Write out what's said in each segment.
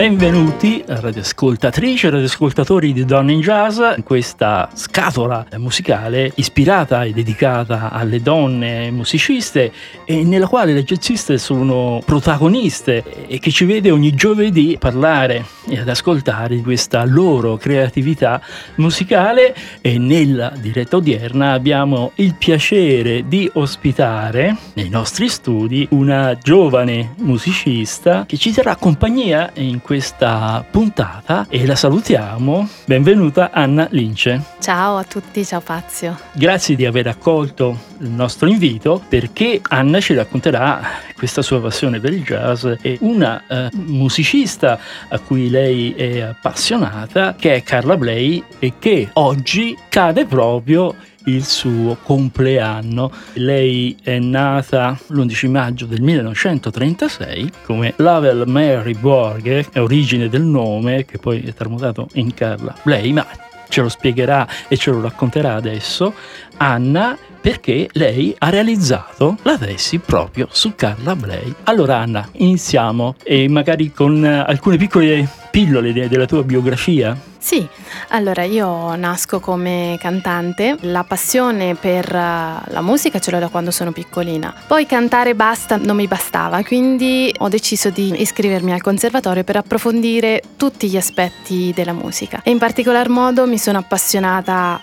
Benvenuti radioascoltatrici e radioascoltatori di Donne in Jazz in questa scatola musicale ispirata e dedicata alle donne musiciste e nella quale le jazziste sono protagoniste e che ci vede ogni giovedì parlare e ad ascoltare di questa loro creatività musicale. E nella diretta odierna abbiamo il piacere di ospitare nei nostri studi una giovane musicista che ci terrà compagnia in questa puntata e la salutiamo. Benvenuta Anna Lince. Ciao a tutti, ciao Fazio. Grazie di aver accolto il nostro invito perché Anna ci racconterà questa sua passione per il jazz e una uh, musicista a cui lei è appassionata che è Carla Bley e che oggi cade proprio il suo compleanno. Lei è nata l'11 maggio del 1936 come Lavel Mary Borghe, è origine del nome che poi è tramutato in Carla Bley, ma ce lo spiegherà e ce lo racconterà adesso Anna perché lei ha realizzato la tesi proprio su Carla Bley. Allora Anna, iniziamo. E magari con alcune piccole pillole della tua biografia. Sì, allora io nasco come cantante, la passione per eh, la musica ce l'ho da quando sono piccolina, poi cantare basta non mi bastava, quindi ho deciso di iscrivermi al conservatorio per approfondire tutti gli aspetti della musica. E in particolar modo mi sono appassionata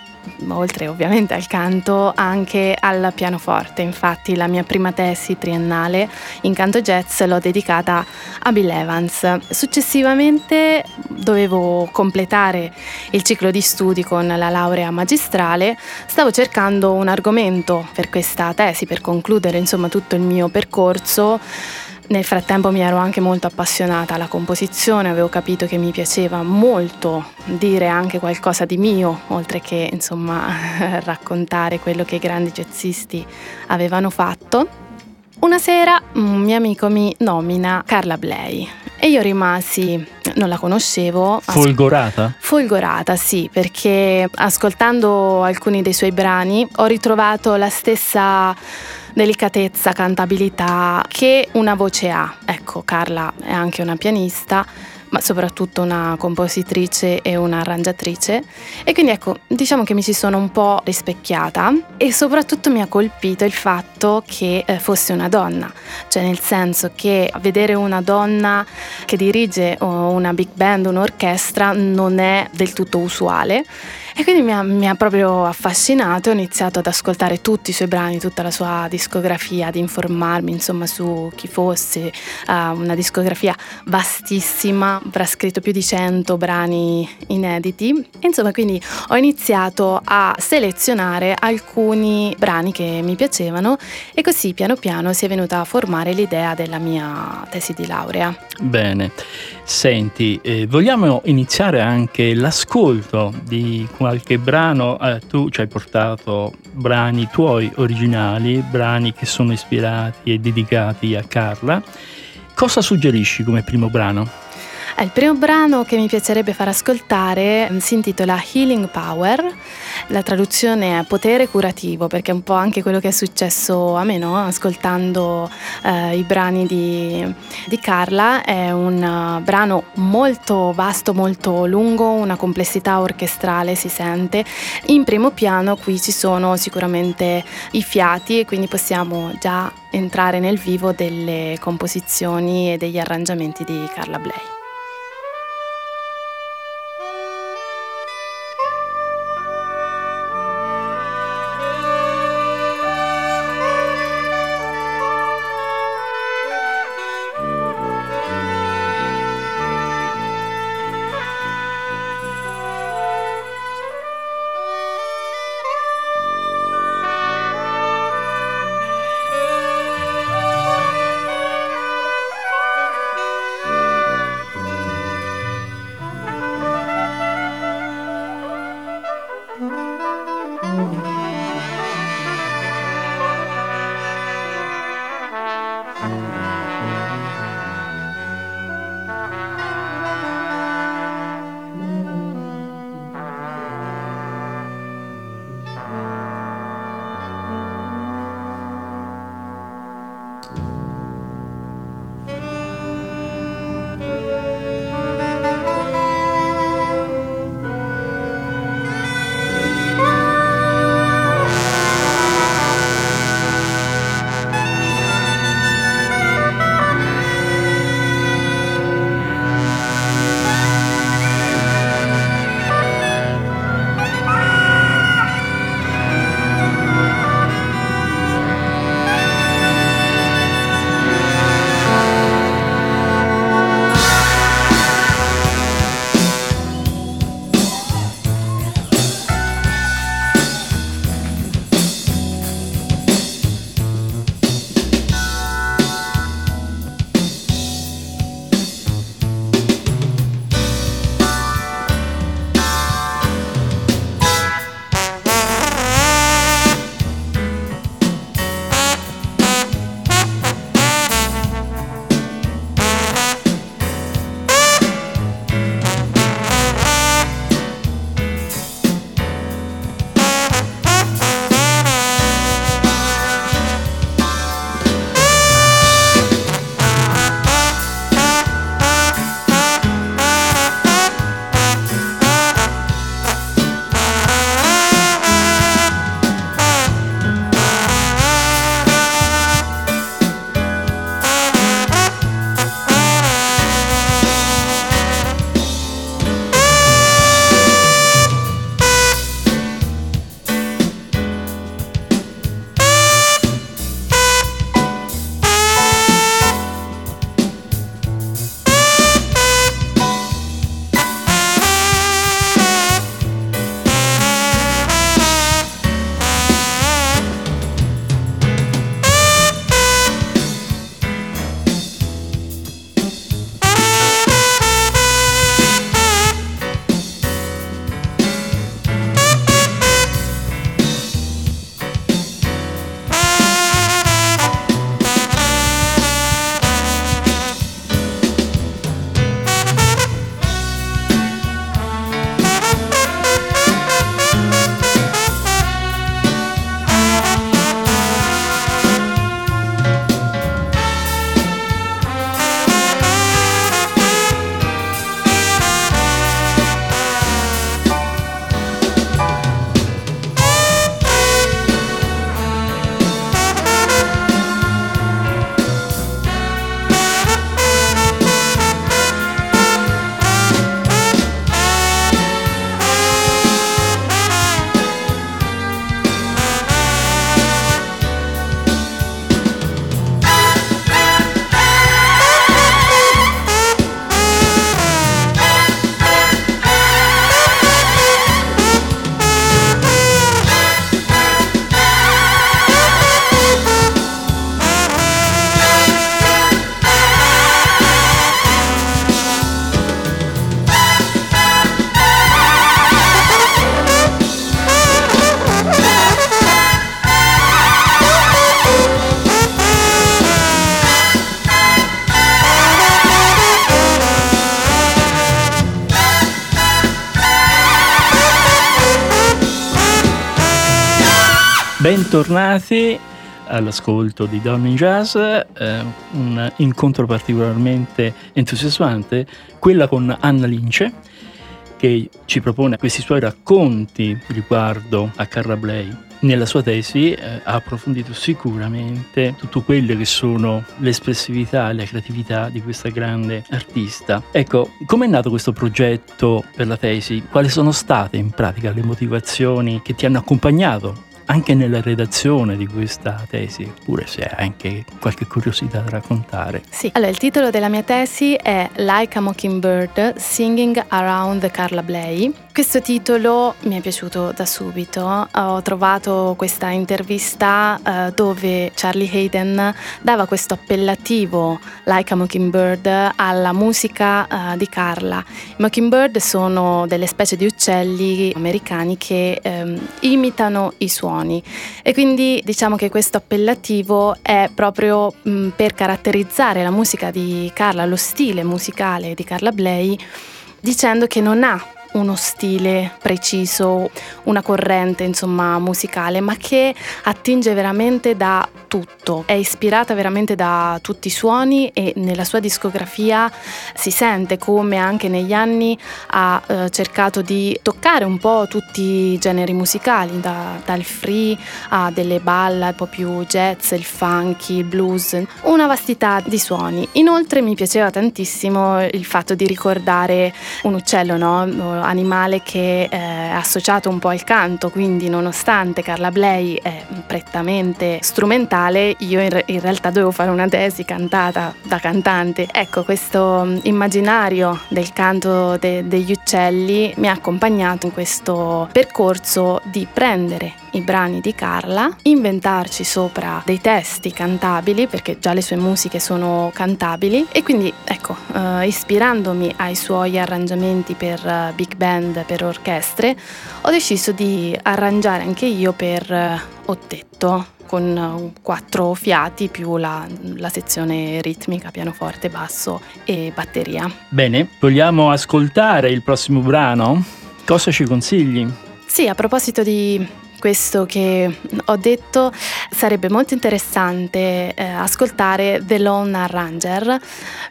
oltre ovviamente al canto, anche al pianoforte. Infatti la mia prima tesi triennale in canto jazz l'ho dedicata a Bill Evans. Successivamente dovevo completare il ciclo di studi con la laurea magistrale, stavo cercando un argomento per questa tesi, per concludere insomma tutto il mio percorso nel frattempo mi ero anche molto appassionata alla composizione, avevo capito che mi piaceva molto dire anche qualcosa di mio, oltre che insomma raccontare quello che i grandi jazzisti avevano fatto. Una sera un mio amico mi nomina Carla Bley e io rimasi, non la conoscevo. Folgorata? Folgorata, sì, perché ascoltando alcuni dei suoi brani ho ritrovato la stessa delicatezza, cantabilità che una voce ha. Ecco, Carla è anche una pianista, ma soprattutto una compositrice e un'arrangiatrice. E quindi ecco diciamo che mi ci sono un po' rispecchiata e soprattutto mi ha colpito il fatto che eh, fosse una donna. Cioè nel senso che vedere una donna che dirige una big band, un'orchestra non è del tutto usuale e quindi mi ha, mi ha, proprio affascinato, ho iniziato ad ascoltare tutti i suoi brani, tutta la sua discografia, ad informarmi insomma su chi fosse, uh, una discografia vastissima, avrà scritto più di 100 brani inediti. E, insomma, quindi ho iniziato a selezionare alcuni brani che mi piacevano e così piano piano si è venuta a formare l'idea della mia tesi di laurea. Bene, senti, eh, vogliamo iniziare anche l'ascolto di qualche brano, eh, tu ci hai portato brani tuoi originali, brani che sono ispirati e dedicati a Carla. Cosa suggerisci come primo brano? Eh, il primo brano che mi piacerebbe far ascoltare mm, si intitola Healing Power, la traduzione è potere curativo perché è un po' anche quello che è successo a me, no? ascoltando eh, i brani di, di, Carla, è un uh, brano molto vasto, molto lungo, una complessità orchestrale si sente. In primo piano qui ci sono sicuramente i fiati e quindi possiamo già entrare nel vivo delle composizioni e degli arrangiamenti di Carla Bley. Bentornati all'ascolto di Donne in Jazz, eh, un incontro particolarmente entusiasmante, quella con Anna Lince, che ci propone questi suoi racconti riguardo a Carla Bley. Nella sua tesi eh, ha approfondito sicuramente tutto quello che sono l'espressività e la creatività di questa grande artista. Ecco, come è nato questo progetto per la tesi? Quali sono state in pratica le motivazioni che ti hanno accompagnato anche nella redazione di questa tesi, oppure se hai anche qualche curiosità da raccontare. Sì, allora il titolo della mia tesi è Like a Mockingbird Singing Around Carla Bley questo titolo mi è piaciuto da subito. Ho trovato questa intervista uh, dove Charlie Hayden dava questo appellativo Like a Mockingbird alla musica uh, di Carla. I Mockingbird sono delle specie di uccelli americani che um, imitano i suoni e quindi diciamo che questo appellativo è proprio um, per caratterizzare la musica di Carla, lo stile musicale di Carla Bley dicendo che non ha uno stile preciso, una corrente insomma musicale, ma che attinge veramente da tutto, è ispirata veramente da tutti i suoni e nella sua discografia si sente come anche negli anni ha eh, cercato di toccare un po' tutti i generi musicali, da, dal free a delle ballad un po' più jazz, il funky, il blues, una vastità di suoni. Inoltre mi piaceva tantissimo il fatto di ricordare un uccello, no? Animale che è associato un po' al canto, quindi nonostante Carla Bley è prettamente strumentale, io in, re- in realtà dovevo fare una tesi cantata da cantante. Ecco, questo mm, immaginario del canto de- degli uccelli mi ha accompagnato in questo percorso di prendere i brani di Carla, inventarci sopra dei testi cantabili, perché già le sue musiche sono cantabili, e quindi ecco, uh, ispirandomi ai suoi arrangiamenti per uh, big band, per orchestre, ho deciso di arrangiare anche io per uh, ottetto con quattro fiati più la, la, sezione ritmica, pianoforte, basso e batteria. Bene, vogliamo ascoltare il prossimo brano? Cosa ci consigli? Sì, a proposito di questo che ho detto sarebbe molto interessante eh, ascoltare The Lone Arranger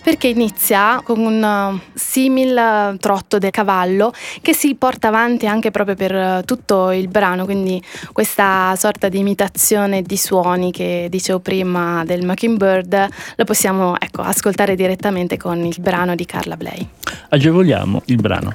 perché inizia con un uh, simil trotto del cavallo che si porta avanti anche proprio per tutto il brano, quindi questa sorta di imitazione di suoni che dicevo prima del Mockingbird lo possiamo ecco, ascoltare direttamente con il brano di Carla Bley. Agevoliamo il brano.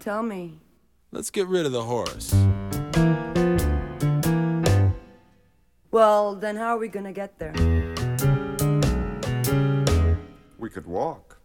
Tell me? Let's get rid of the horse. Well, then how are we gonna get there? We could walk.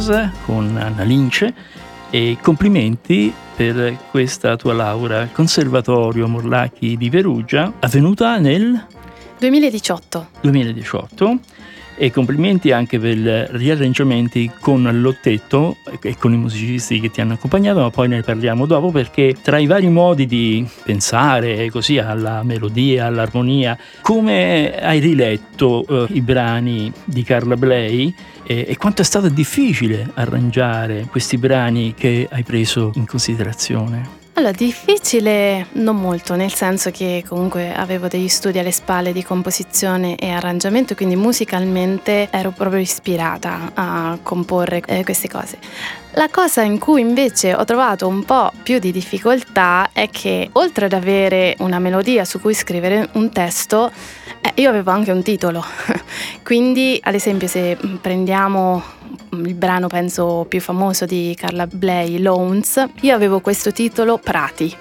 Jazz con Anna Lince e complimenti per questa tua laurea al Conservatorio Morlacchi di Perugia, avvenuta nel 2018. 2018 e complimenti anche per i riarrangiamenti con l'ottetto e con i musicisti che ti hanno accompagnato, ma poi ne parliamo dopo perché tra i vari modi di pensare così alla melodia, all'armonia, come hai riletto eh, i brani di Carla Bley e, e quanto è stato difficile arrangiare questi brani che hai preso in considerazione? Allora, difficile non molto, nel senso che comunque avevo degli studi alle spalle di composizione e arrangiamento, quindi musicalmente ero proprio ispirata a comporre eh, queste cose. La cosa in cui invece ho trovato un po' più di difficoltà è che oltre ad avere una melodia su cui scrivere un testo, eh, io avevo anche un titolo. quindi, ad esempio, se prendiamo il brano penso più famoso di Carla Bley, Loans, io avevo questo titolo Prati.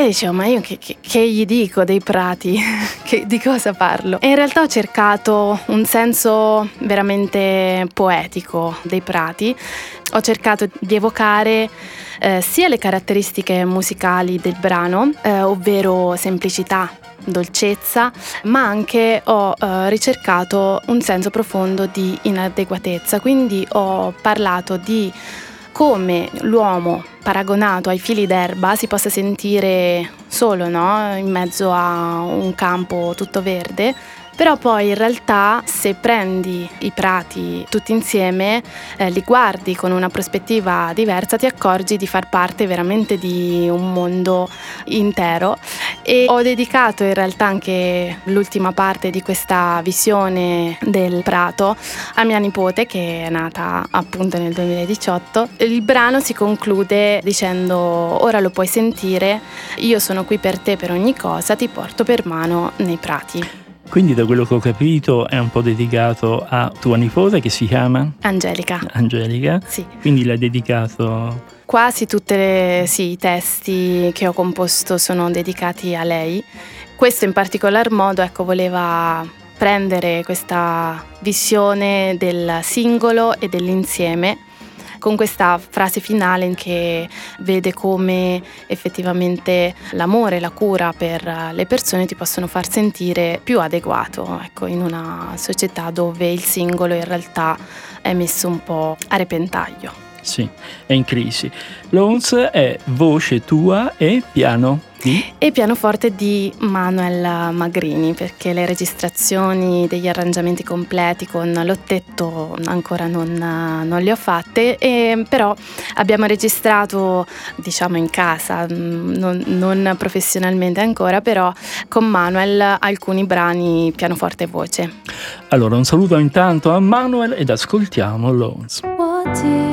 E dicevo, ma io che, che, che gli dico dei prati? che, di cosa parlo? E in realtà ho cercato un senso veramente poetico dei prati. Ho cercato di evocare eh, sia le caratteristiche musicali del brano, eh, ovvero semplicità, dolcezza, ma anche ho eh, ricercato un senso profondo di inadeguatezza, quindi ho parlato di come l'uomo paragonato ai fili d'erba si possa sentire solo no? in mezzo a un campo tutto verde però poi in realtà se prendi i prati tutti insieme, eh, li guardi con una prospettiva diversa, ti accorgi di far parte veramente di un mondo intero e ho dedicato in realtà anche l'ultima parte di questa visione del prato a mia nipote che è nata appunto nel 2018. Il brano si conclude dicendo ora lo puoi sentire, io sono qui per te per ogni cosa, ti porto per mano nei prati. Quindi da quello che ho capito è un po' dedicato a tua nipote che si chiama? Angelica. Angelica? Sì. Quindi l'hai dedicato... Quasi tutti sì, i testi che ho composto sono dedicati a lei questo in particolar modo ecco, voleva prendere questa visione del singolo e dell'insieme con questa frase finale che vede come effettivamente l'amore, la cura per le persone ti possono far sentire più adeguato ecco, in una società dove il singolo in realtà è messo un po' a repentaglio. Sì, è in crisi. Loans è voce tua e piano? E pianoforte di Manuel Magrini, perché le registrazioni degli arrangiamenti completi con l'ottetto ancora non, non le ho fatte, e, però abbiamo registrato diciamo in casa, mm, non, non professionalmente ancora, però con Manuel alcuni brani pianoforte e voce. Allora un saluto intanto a Manuel ed ascoltiamo Loans. What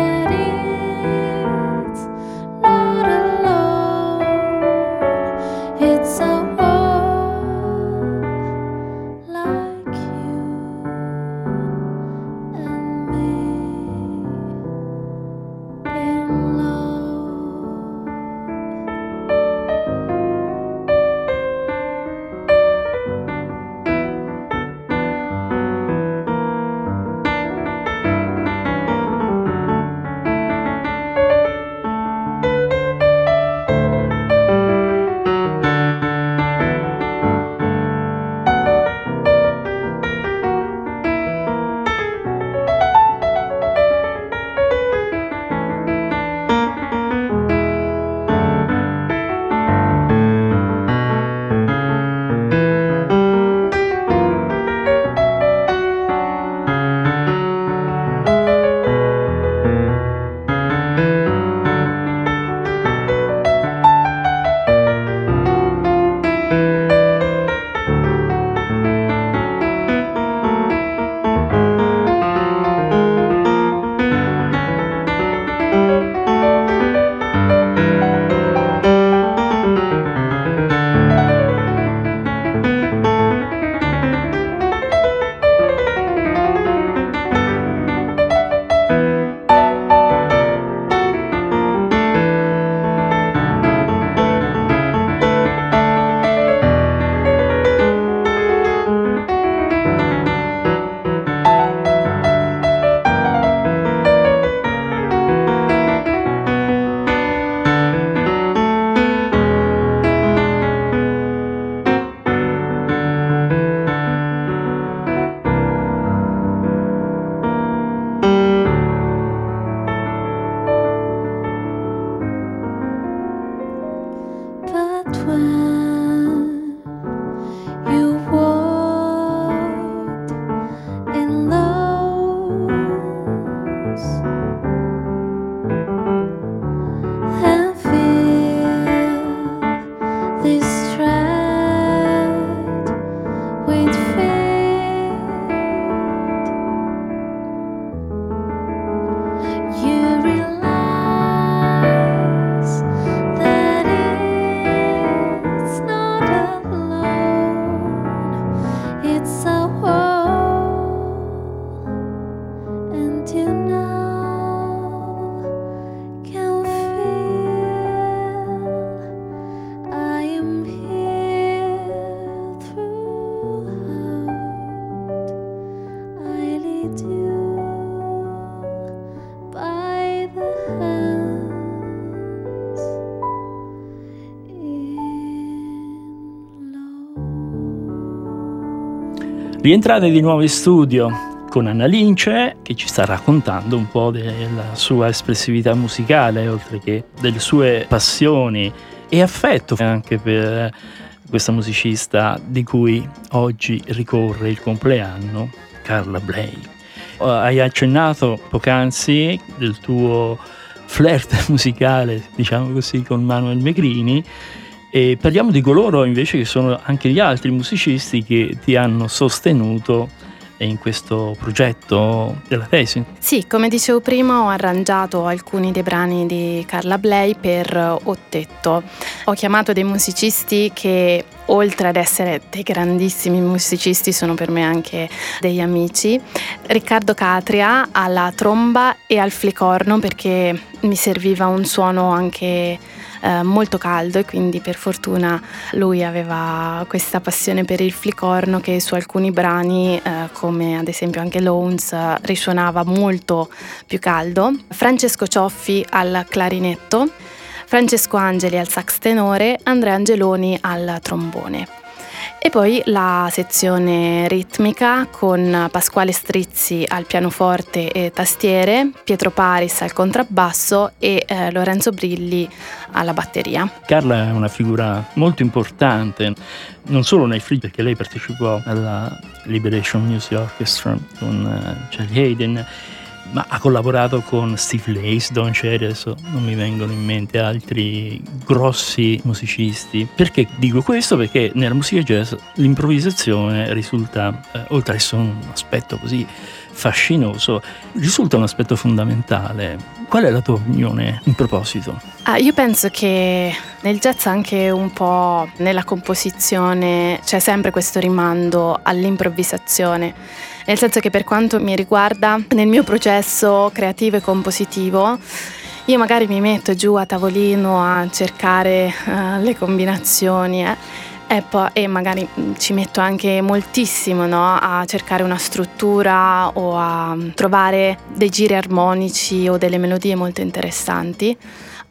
let it Rientrate di nuovo in studio con Anna Lince che ci sta raccontando un po' della sua espressività musicale, oltre che delle sue passioni e affetto anche per questa musicista di cui oggi ricorre il compleanno, Carla Bley. Uh, hai accennato poc'anzi del tuo flirt musicale, diciamo così, con Manuel Megrini e parliamo di coloro invece che sono anche gli altri musicisti che ti hanno sostenuto in questo progetto della tesi. Sì, come dicevo prima, ho arrangiato alcuni dei brani di Carla Bley per Ottetto. Ho chiamato dei musicisti che oltre ad essere dei grandissimi musicisti sono per me anche degli amici. Riccardo Catria alla tromba e al flicorno perché mi serviva un suono anche eh, molto caldo e quindi per fortuna lui aveva questa passione per il flicorno che su alcuni brani eh, come ad esempio anche Loans risuonava molto più caldo. Francesco Cioffi al clarinetto, Francesco Angeli al sax tenore, Andrea Angeloni al trombone. E poi la sezione ritmica con Pasquale Strizzi al pianoforte e tastiere, Pietro Paris al contrabbasso e eh, Lorenzo Brilli alla batteria. Carla è una figura molto importante, non solo nei free perché lei partecipò alla Liberation Music Orchestra con uh, Charlie Hayden, ma ha collaborato con Steve Lace, Don Cherry, adesso non mi vengono in mente altri grossi musicisti. Perché dico questo? Perché nella musica jazz l'improvvisazione risulta, eh, oltre ad essere un aspetto così fascinoso, risulta un aspetto fondamentale. Qual è la tua opinione in proposito? Ah, io penso che nel jazz anche un po' nella composizione c'è sempre questo rimando all'improvvisazione nel senso che per quanto mi riguarda, nel mio processo creativo e compositivo, io magari mi metto giù a tavolino a cercare uh, le combinazioni eh, e, poi, e magari mm, ci metto anche moltissimo no, a cercare una struttura o a mm, trovare dei giri armonici o delle melodie molto interessanti.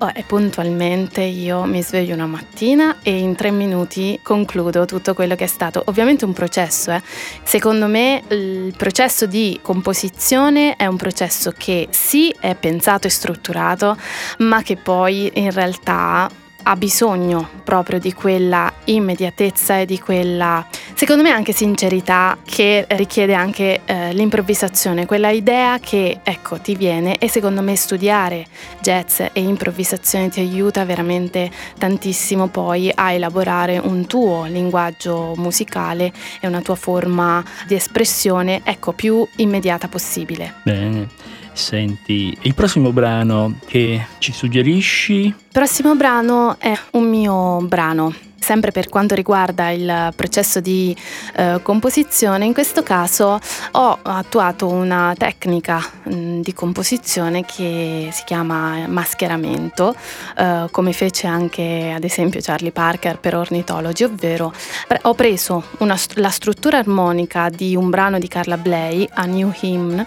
Oh, puntualmente io mi sveglio una mattina e in tre minuti concludo tutto quello che è stato ovviamente un processo. Eh. Secondo me il processo di composizione è un processo che sì è pensato e strutturato, ma che poi in realtà ha bisogno proprio di quella immediatezza e di quella, secondo me, anche sincerità che richiede anche eh, l'improvvisazione, quella idea che, ecco, ti viene e secondo me studiare jazz e improvvisazione ti aiuta veramente tantissimo poi a elaborare un tuo linguaggio musicale e una tua forma di espressione, ecco, più immediata possibile. Bene. Senti, il prossimo brano che ci suggerisci? Il prossimo brano è un mio brano. Sempre per quanto riguarda il processo di eh, composizione, in questo caso ho attuato una tecnica mh, di composizione che si chiama mascheramento, eh, come fece anche ad esempio Charlie Parker per Ornitologi, ovvero pre- ho preso una, la struttura armonica di un brano di Carla Bley, A New Hymn,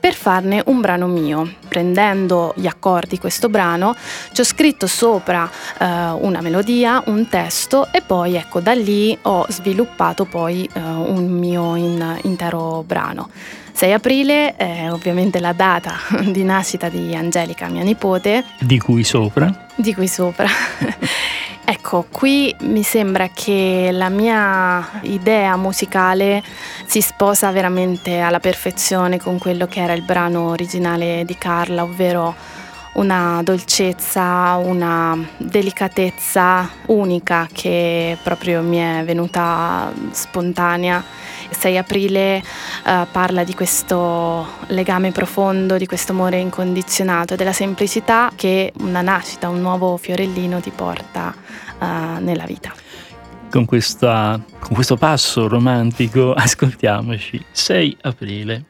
per farne un brano mio. Prendendo gli accordi di questo brano, ci ho scritto sopra eh, una melodia, un testo e poi ecco da lì ho sviluppato poi eh, un mio in, intero brano. 6 aprile è ovviamente la data di nascita di Angelica, mia nipote. Di cui sopra? Di cui sopra. ecco, qui mi sembra che la mia idea musicale si sposa veramente alla perfezione con quello che era il brano originale di Carla, ovvero una dolcezza, una delicatezza unica che proprio mi è venuta spontanea. 6 aprile uh, parla di questo legame profondo, di questo amore incondizionato, della semplicità che una nascita, un nuovo fiorellino ti porta uh, nella vita. Con, questa, con questo passo romantico ascoltiamoci 6 aprile.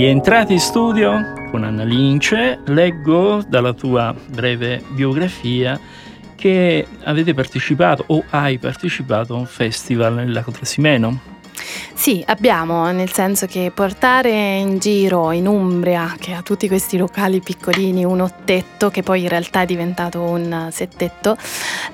Rientrati in studio con Anna Lince, leggo dalla tua breve biografia che avete partecipato o hai partecipato a un festival nel lago Trasimeno. Sì, abbiamo, nel senso che portare in giro in Umbria, che ha tutti questi locali piccolini, un ottetto che poi in realtà è diventato un settetto,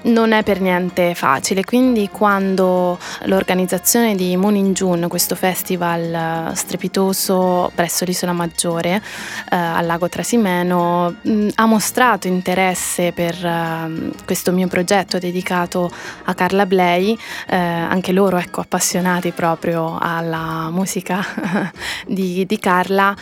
non è per niente facile. Quindi quando l'organizzazione di Moon in June, questo festival eh, strepitoso presso l'isola maggiore eh, al lago Trasimeno, mh, ha mostrato interesse per eh, questo mio progetto dedicato a Carla Bley, eh, anche loro ecco, appassionati proprio alla musica di, di Carla,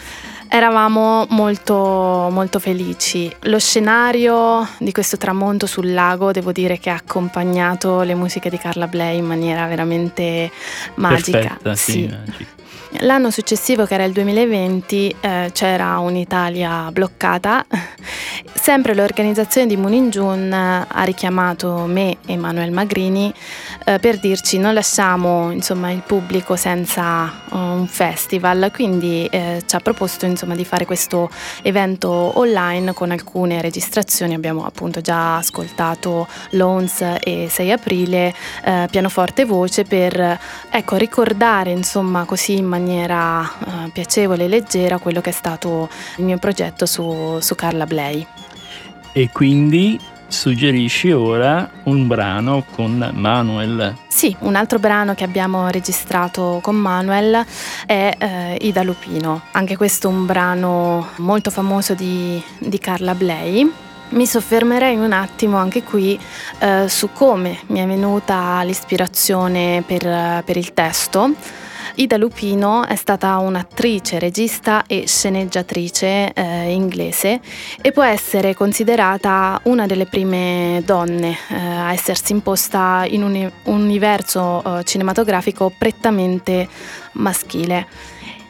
eravamo molto, molto felici. Lo scenario di questo tramonto sul lago, devo dire che ha accompagnato le musiche di Carla Bley in maniera veramente magica. Perfetta, sì, magica. L'anno successivo, che era il 2020, eh, c'era un'Italia bloccata. Sempre l'organizzazione di Moon in June ha richiamato me e Manuel Magrini eh, per dirci non lasciamo insomma, il pubblico senza uh, un festival, quindi eh, ci ha proposto insomma, di fare questo evento online con alcune registrazioni. Abbiamo appunto già ascoltato Loans e 6 aprile, eh, pianoforte voce per ecco, ricordare insomma, così in maniera eh, piacevole e leggera quello che è stato il mio progetto su, su Carla Bley. E quindi suggerisci ora un brano con Manuel. Sì, un altro brano che abbiamo registrato con Manuel è eh, Ida Lupino, anche questo un brano molto famoso di, di Carla Bley. Mi soffermerei un attimo anche qui eh, su come mi è venuta l'ispirazione per, per il testo. Ida Lupino è stata un'attrice, regista e sceneggiatrice eh, inglese e può essere considerata una delle prime donne eh, a essersi imposta in un universo eh, cinematografico prettamente maschile.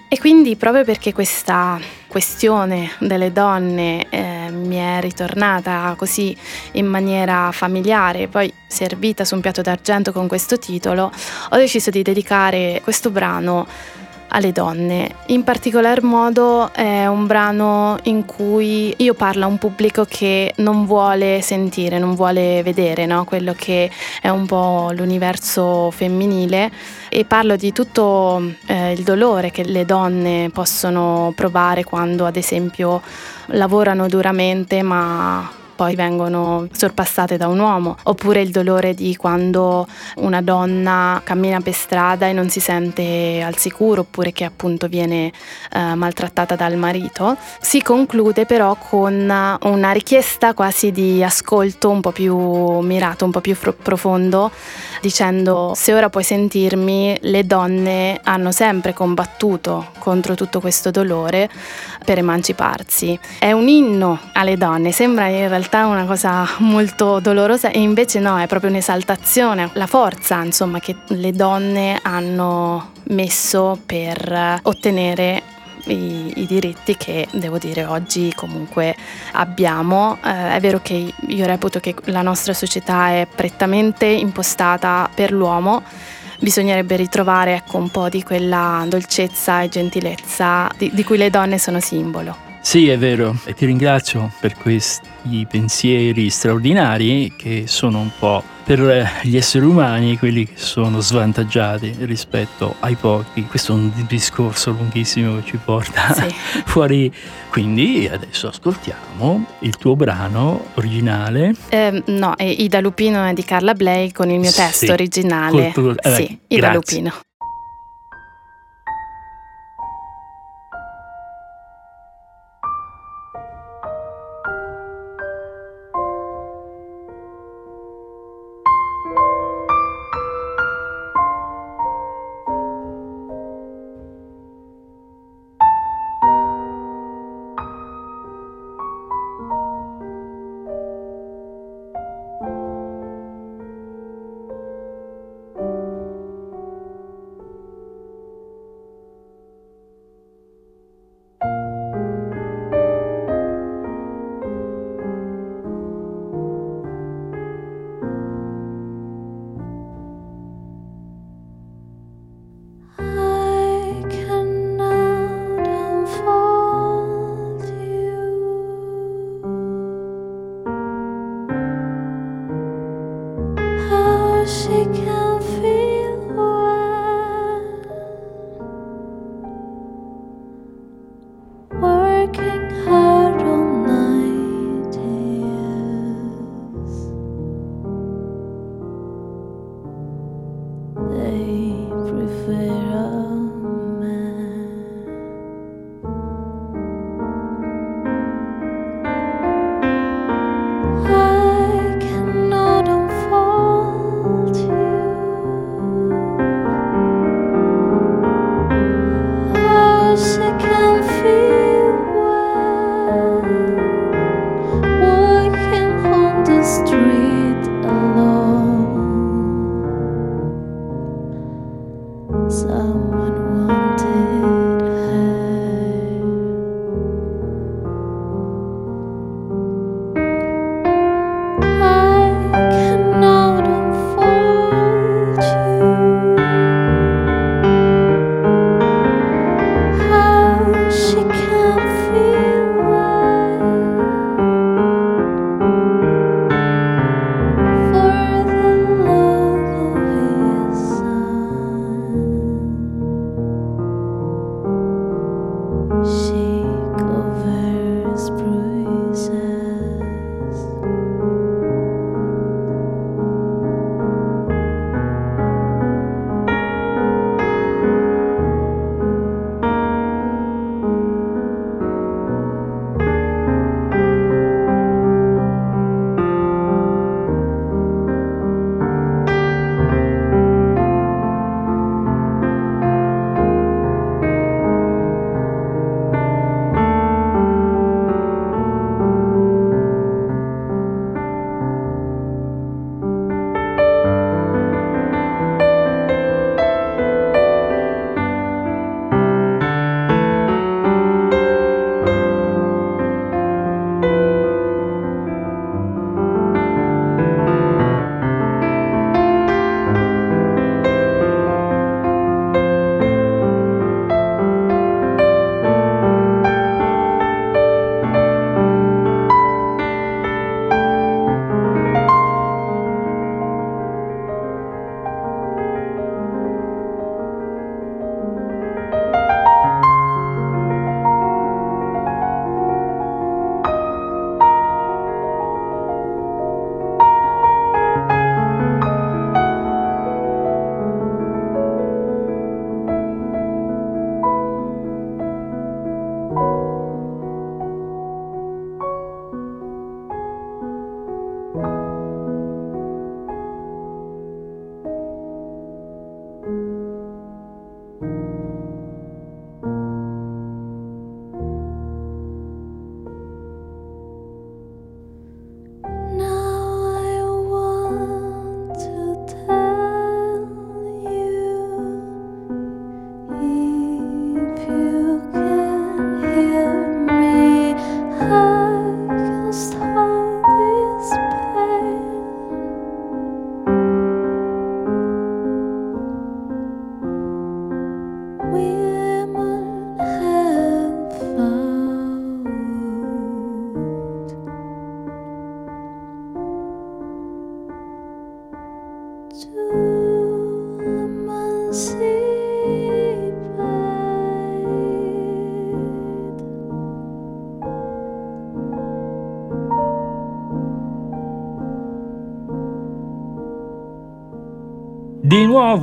E quindi proprio perché questa questione delle donne eh, mi è ritornata così in maniera familiare, poi servita su un piatto d'argento con questo titolo, ho deciso di dedicare questo brano alle donne. In particolar modo è un brano in cui io parlo a un pubblico che non vuole sentire, non vuole vedere no? quello che è un po' l'universo femminile e parlo di tutto eh, il dolore che le donne possono provare quando ad esempio lavorano duramente ma poi vengono sorpassate da un uomo, oppure il dolore di quando una donna cammina per strada e non si sente al sicuro, oppure che appunto viene eh, maltrattata dal marito. Si conclude però con una richiesta quasi di ascolto un po' più mirato, un po' più fro- profondo, dicendo se ora puoi sentirmi, le donne hanno sempre combattuto contro tutto questo dolore per emanciparsi. È un inno alle donne, sembra in realtà una cosa molto dolorosa e invece no, è proprio un'esaltazione, la forza insomma che le donne hanno messo per ottenere i, i, diritti che devo dire oggi comunque abbiamo. Eh, è vero che io reputo che la nostra società è prettamente impostata per l'uomo bisognerebbe ritrovare ecco, un po' di quella dolcezza e gentilezza di, di cui le donne sono simbolo. Sì, è vero, e ti ringrazio per questi pensieri straordinari che sono un po' per gli esseri umani quelli che sono svantaggiati rispetto ai pochi. Questo è un discorso lunghissimo che ci porta sì. fuori. Quindi adesso ascoltiamo il tuo brano originale. Eh, no, è Ida Lupino è di Carla Bley con il mio testo sì. originale. Tuo, eh, sì, Ida grazie. Lupino.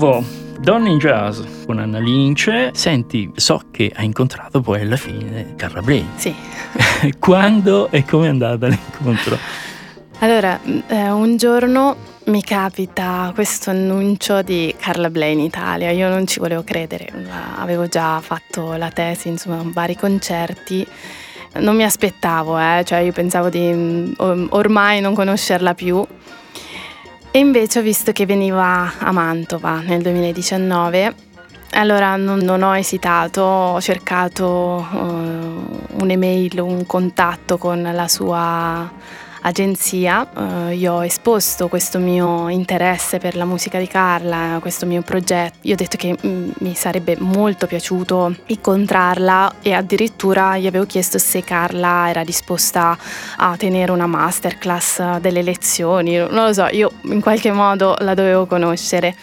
Nuovo, Donne in Jazz con Anna Lince. Senti, so che hai incontrato poi alla fine Carla Bley. Sì. Quando e come è andata l'incontro? Allora, eh, un giorno mi capita questo annuncio di Carla Bley in Italia, io non ci volevo credere, avevo già fatto la tesi, insomma, vari concerti. Non mi aspettavo, eh, cioè io pensavo di mm, ormai non conoscerla più. E invece ho visto che veniva a Mantova nel 2019 allora non, non, ho esitato, ho cercato uh, un'email, un contatto con la sua agenzia, uh, io ho esposto questo mio interesse per la musica di Carla, questo mio progetto. Io ho detto che mm, mi sarebbe molto piaciuto incontrarla e addirittura gli avevo chiesto se Carla era disposta a tenere una masterclass delle lezioni, non lo so, io in qualche modo la dovevo conoscere.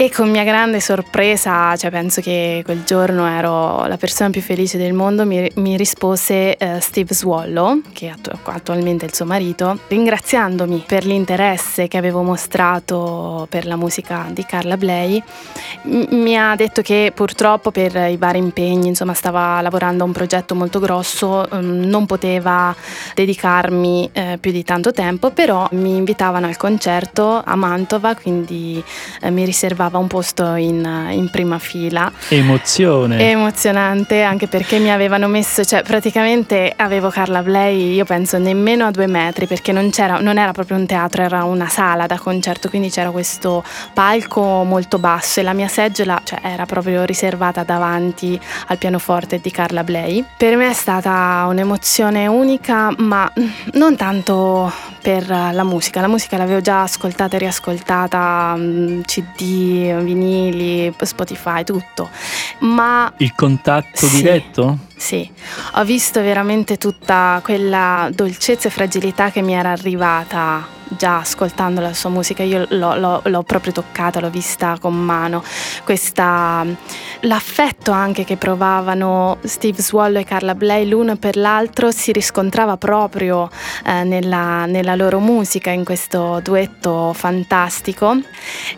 E con mia grande sorpresa, cioè penso che quel giorno ero la persona più felice del mondo, mi, mi rispose uh, Steve Swallow, che è attu- attualmente il suo marito, ringraziandomi per l'interesse che avevo mostrato per la musica di Carla Bley. M- mi ha detto che purtroppo per i vari impegni, insomma, stava lavorando a un progetto molto grosso, um, non poteva dedicarmi eh, più di tanto tempo, però mi invitavano al concerto a Mantova, quindi eh, mi riservava trovava un posto in, in prima fila. Emozione. Emozionante anche perché mi avevano messo, cioè praticamente avevo Carla Bley, io penso nemmeno a due metri perché non, non era proprio un teatro, era una sala da concerto, quindi c'era questo palco molto basso e la mia seggiola cioè, era proprio riservata davanti al pianoforte di Carla Bley. Per me è stata un'emozione unica, ma non tanto per la musica, la musica l'avevo già ascoltata e riascoltata, mm, CD, vinili, Spotify, tutto. Ma il contatto sì, diretto? Sì, ho visto veramente tutta quella dolcezza e fragilità che mi era arrivata già ascoltando la sua musica, io l'ho, l'ho, l'ho, proprio toccata, l'ho vista con mano, Questa, l'affetto anche che provavano Steve Swallow e Carla Bley l'uno per l'altro si riscontrava proprio eh, nella, nella, loro musica, in questo duetto fantastico.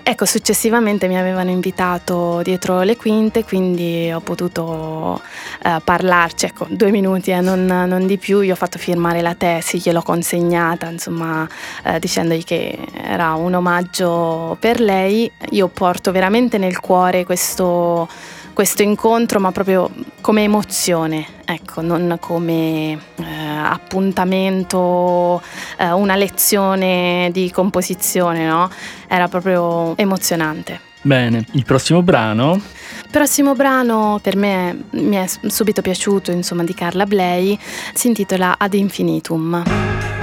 Ecco, successivamente mi avevano invitato dietro le quinte, quindi ho potuto eh, parlarci, ecco, due minuti eh, non, non, di più, io ho fatto firmare la tesi, gliel'ho consegnata, insomma, eh, dicendogli che era un omaggio per lei. Io porto veramente nel cuore questo, questo incontro, ma proprio come emozione, ecco, non come eh, appuntamento, eh, una lezione di composizione, no? Era proprio emozionante. Bene, il prossimo brano il prossimo brano per me mi è subito piaciuto, insomma, di Carla Bley, si intitola Ad Infinitum.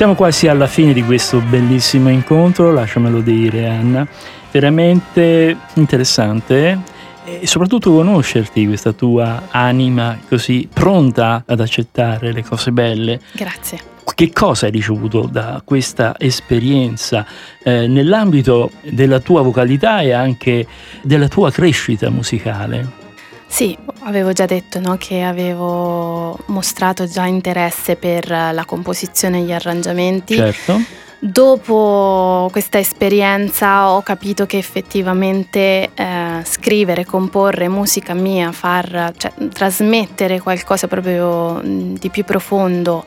Siamo quasi alla fine di questo bellissimo incontro, lasciamelo dire Anna, veramente interessante e soprattutto conoscerti, questa tua anima così pronta ad accettare le cose belle. Grazie. Che cosa hai ricevuto da questa esperienza eh, nell'ambito della tua vocalità e anche della tua crescita musicale? Sì, avevo già detto no, che avevo mostrato già interesse per la composizione e gli arrangiamenti. Certo. Dopo questa esperienza ho capito che effettivamente eh, scrivere, comporre musica mia, far cioè, trasmettere qualcosa proprio di più profondo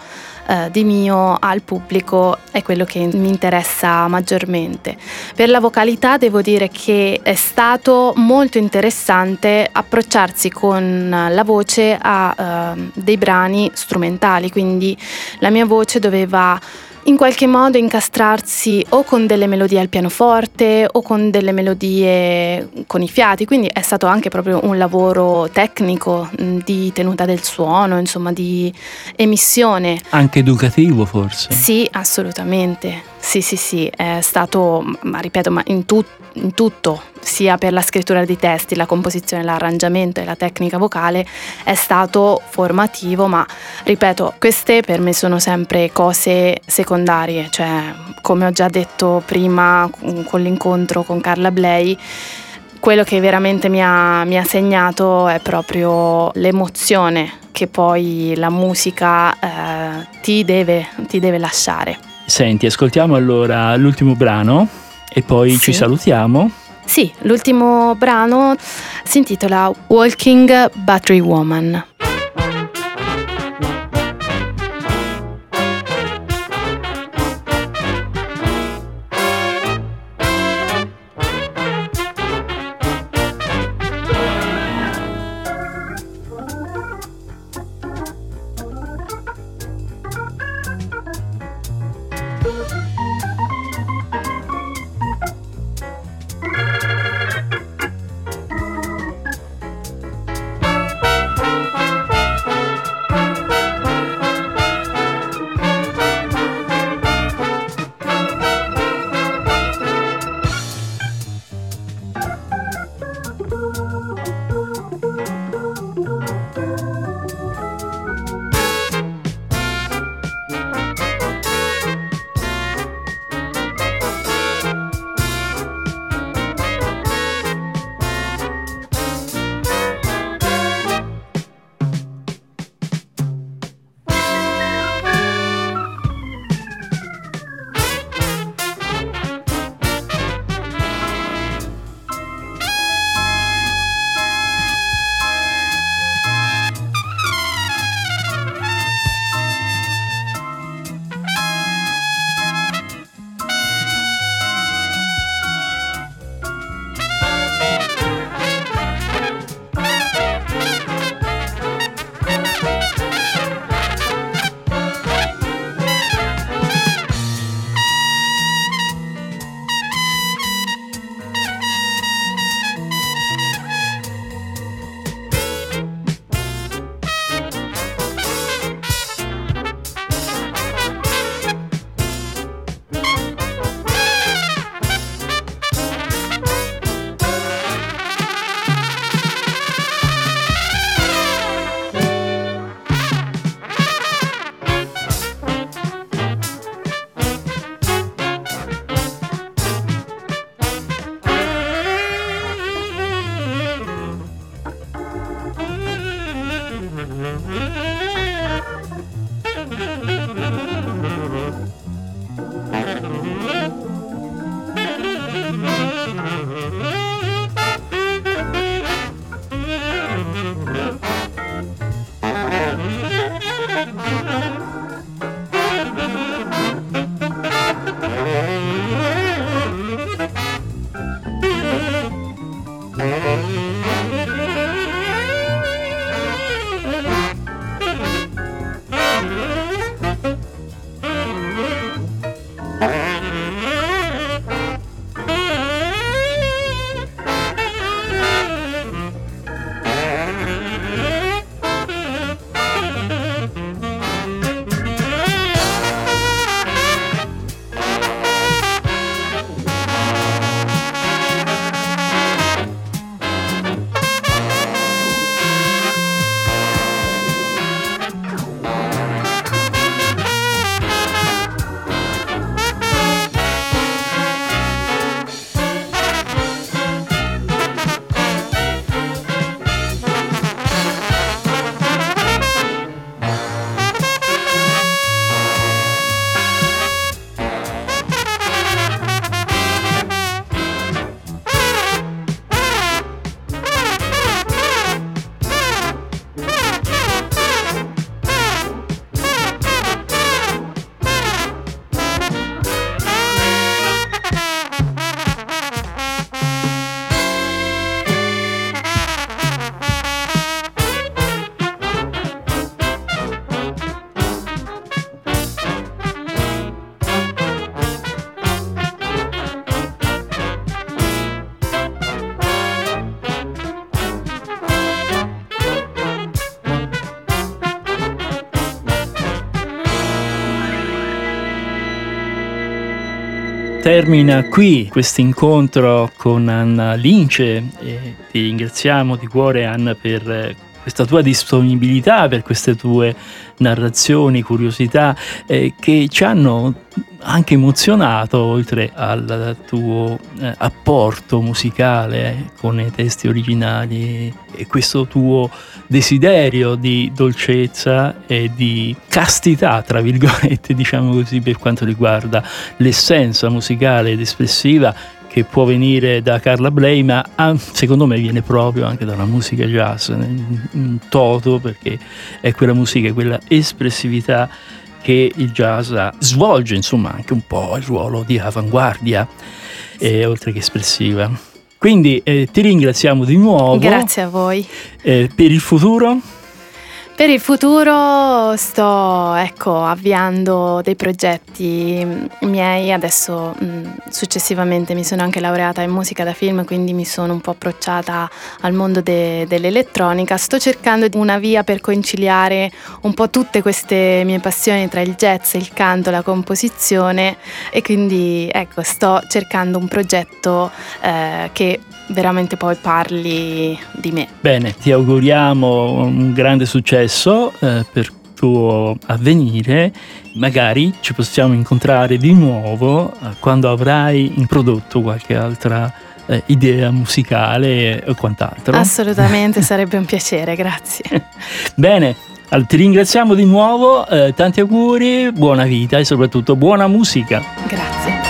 eh, di mio al pubblico è quello che mi interessa maggiormente. Per la vocalità devo dire che è stato molto interessante approcciarsi con la voce a eh, dei brani strumentali, quindi la mia voce doveva in qualche modo incastrarsi o con delle melodie al pianoforte o con delle melodie con i fiati, quindi è stato anche proprio un lavoro tecnico di tenuta del suono, insomma di emissione. Anche educativo forse? Sì, assolutamente. Sì, sì, sì, è stato, ma ripeto, ma in, tu- in tutto, sia per la scrittura di testi, la composizione, l'arrangiamento e la tecnica vocale, è stato formativo, ma ripeto, queste per me sono sempre cose secondarie, cioè come ho già detto prima con con l'incontro con Carla Bley, quello che veramente mi ha, mi ha segnato è proprio l'emozione che poi la musica eh, ti, deve, ti deve lasciare. Senti, ascoltiamo allora l'ultimo brano e poi Sì. ci salutiamo. Sì, l'ultimo brano si intitola Walking Battery Woman. Termina qui questo incontro con Anna Lince e ti ringraziamo di cuore Anna per questa tua disponibilità, per queste tue narrazioni, curiosità eh, che ci hanno anche emozionato oltre al tuo eh, apporto musicale con i testi originali e questo tuo desiderio di dolcezza e di castità, tra virgolette, diciamo così, per quanto riguarda l'essenza musicale ed espressiva che può venire da Carla Bley, ma secondo me viene proprio anche dalla musica jazz in toto, perché è quella musica, quella espressività che il jazz svolge, insomma, anche un po' il ruolo di avanguardia, eh, oltre che espressiva. Quindi eh, ti ringraziamo di nuovo. Grazie a voi. Eh, per il futuro? Per il futuro sto ecco, avviando dei progetti miei, adesso mh, successivamente mi sono anche laureata in musica da film, quindi mi sono un po' approcciata al mondo de- dell'elettronica. Sto cercando una via per conciliare un po' tutte queste mie passioni tra il jazz, il canto, la composizione e quindi ecco, sto cercando un progetto eh, che veramente poi parli di me. Bene, ti auguriamo un grande successo eh, per tuo avvenire, magari ci possiamo incontrare di nuovo eh, quando avrai introdotto qualche altra eh, idea musicale o quant'altro. Assolutamente, sarebbe un piacere, grazie. Bene, allora, ti ringraziamo di nuovo, eh, tanti auguri, buona vita e soprattutto buona musica. Grazie.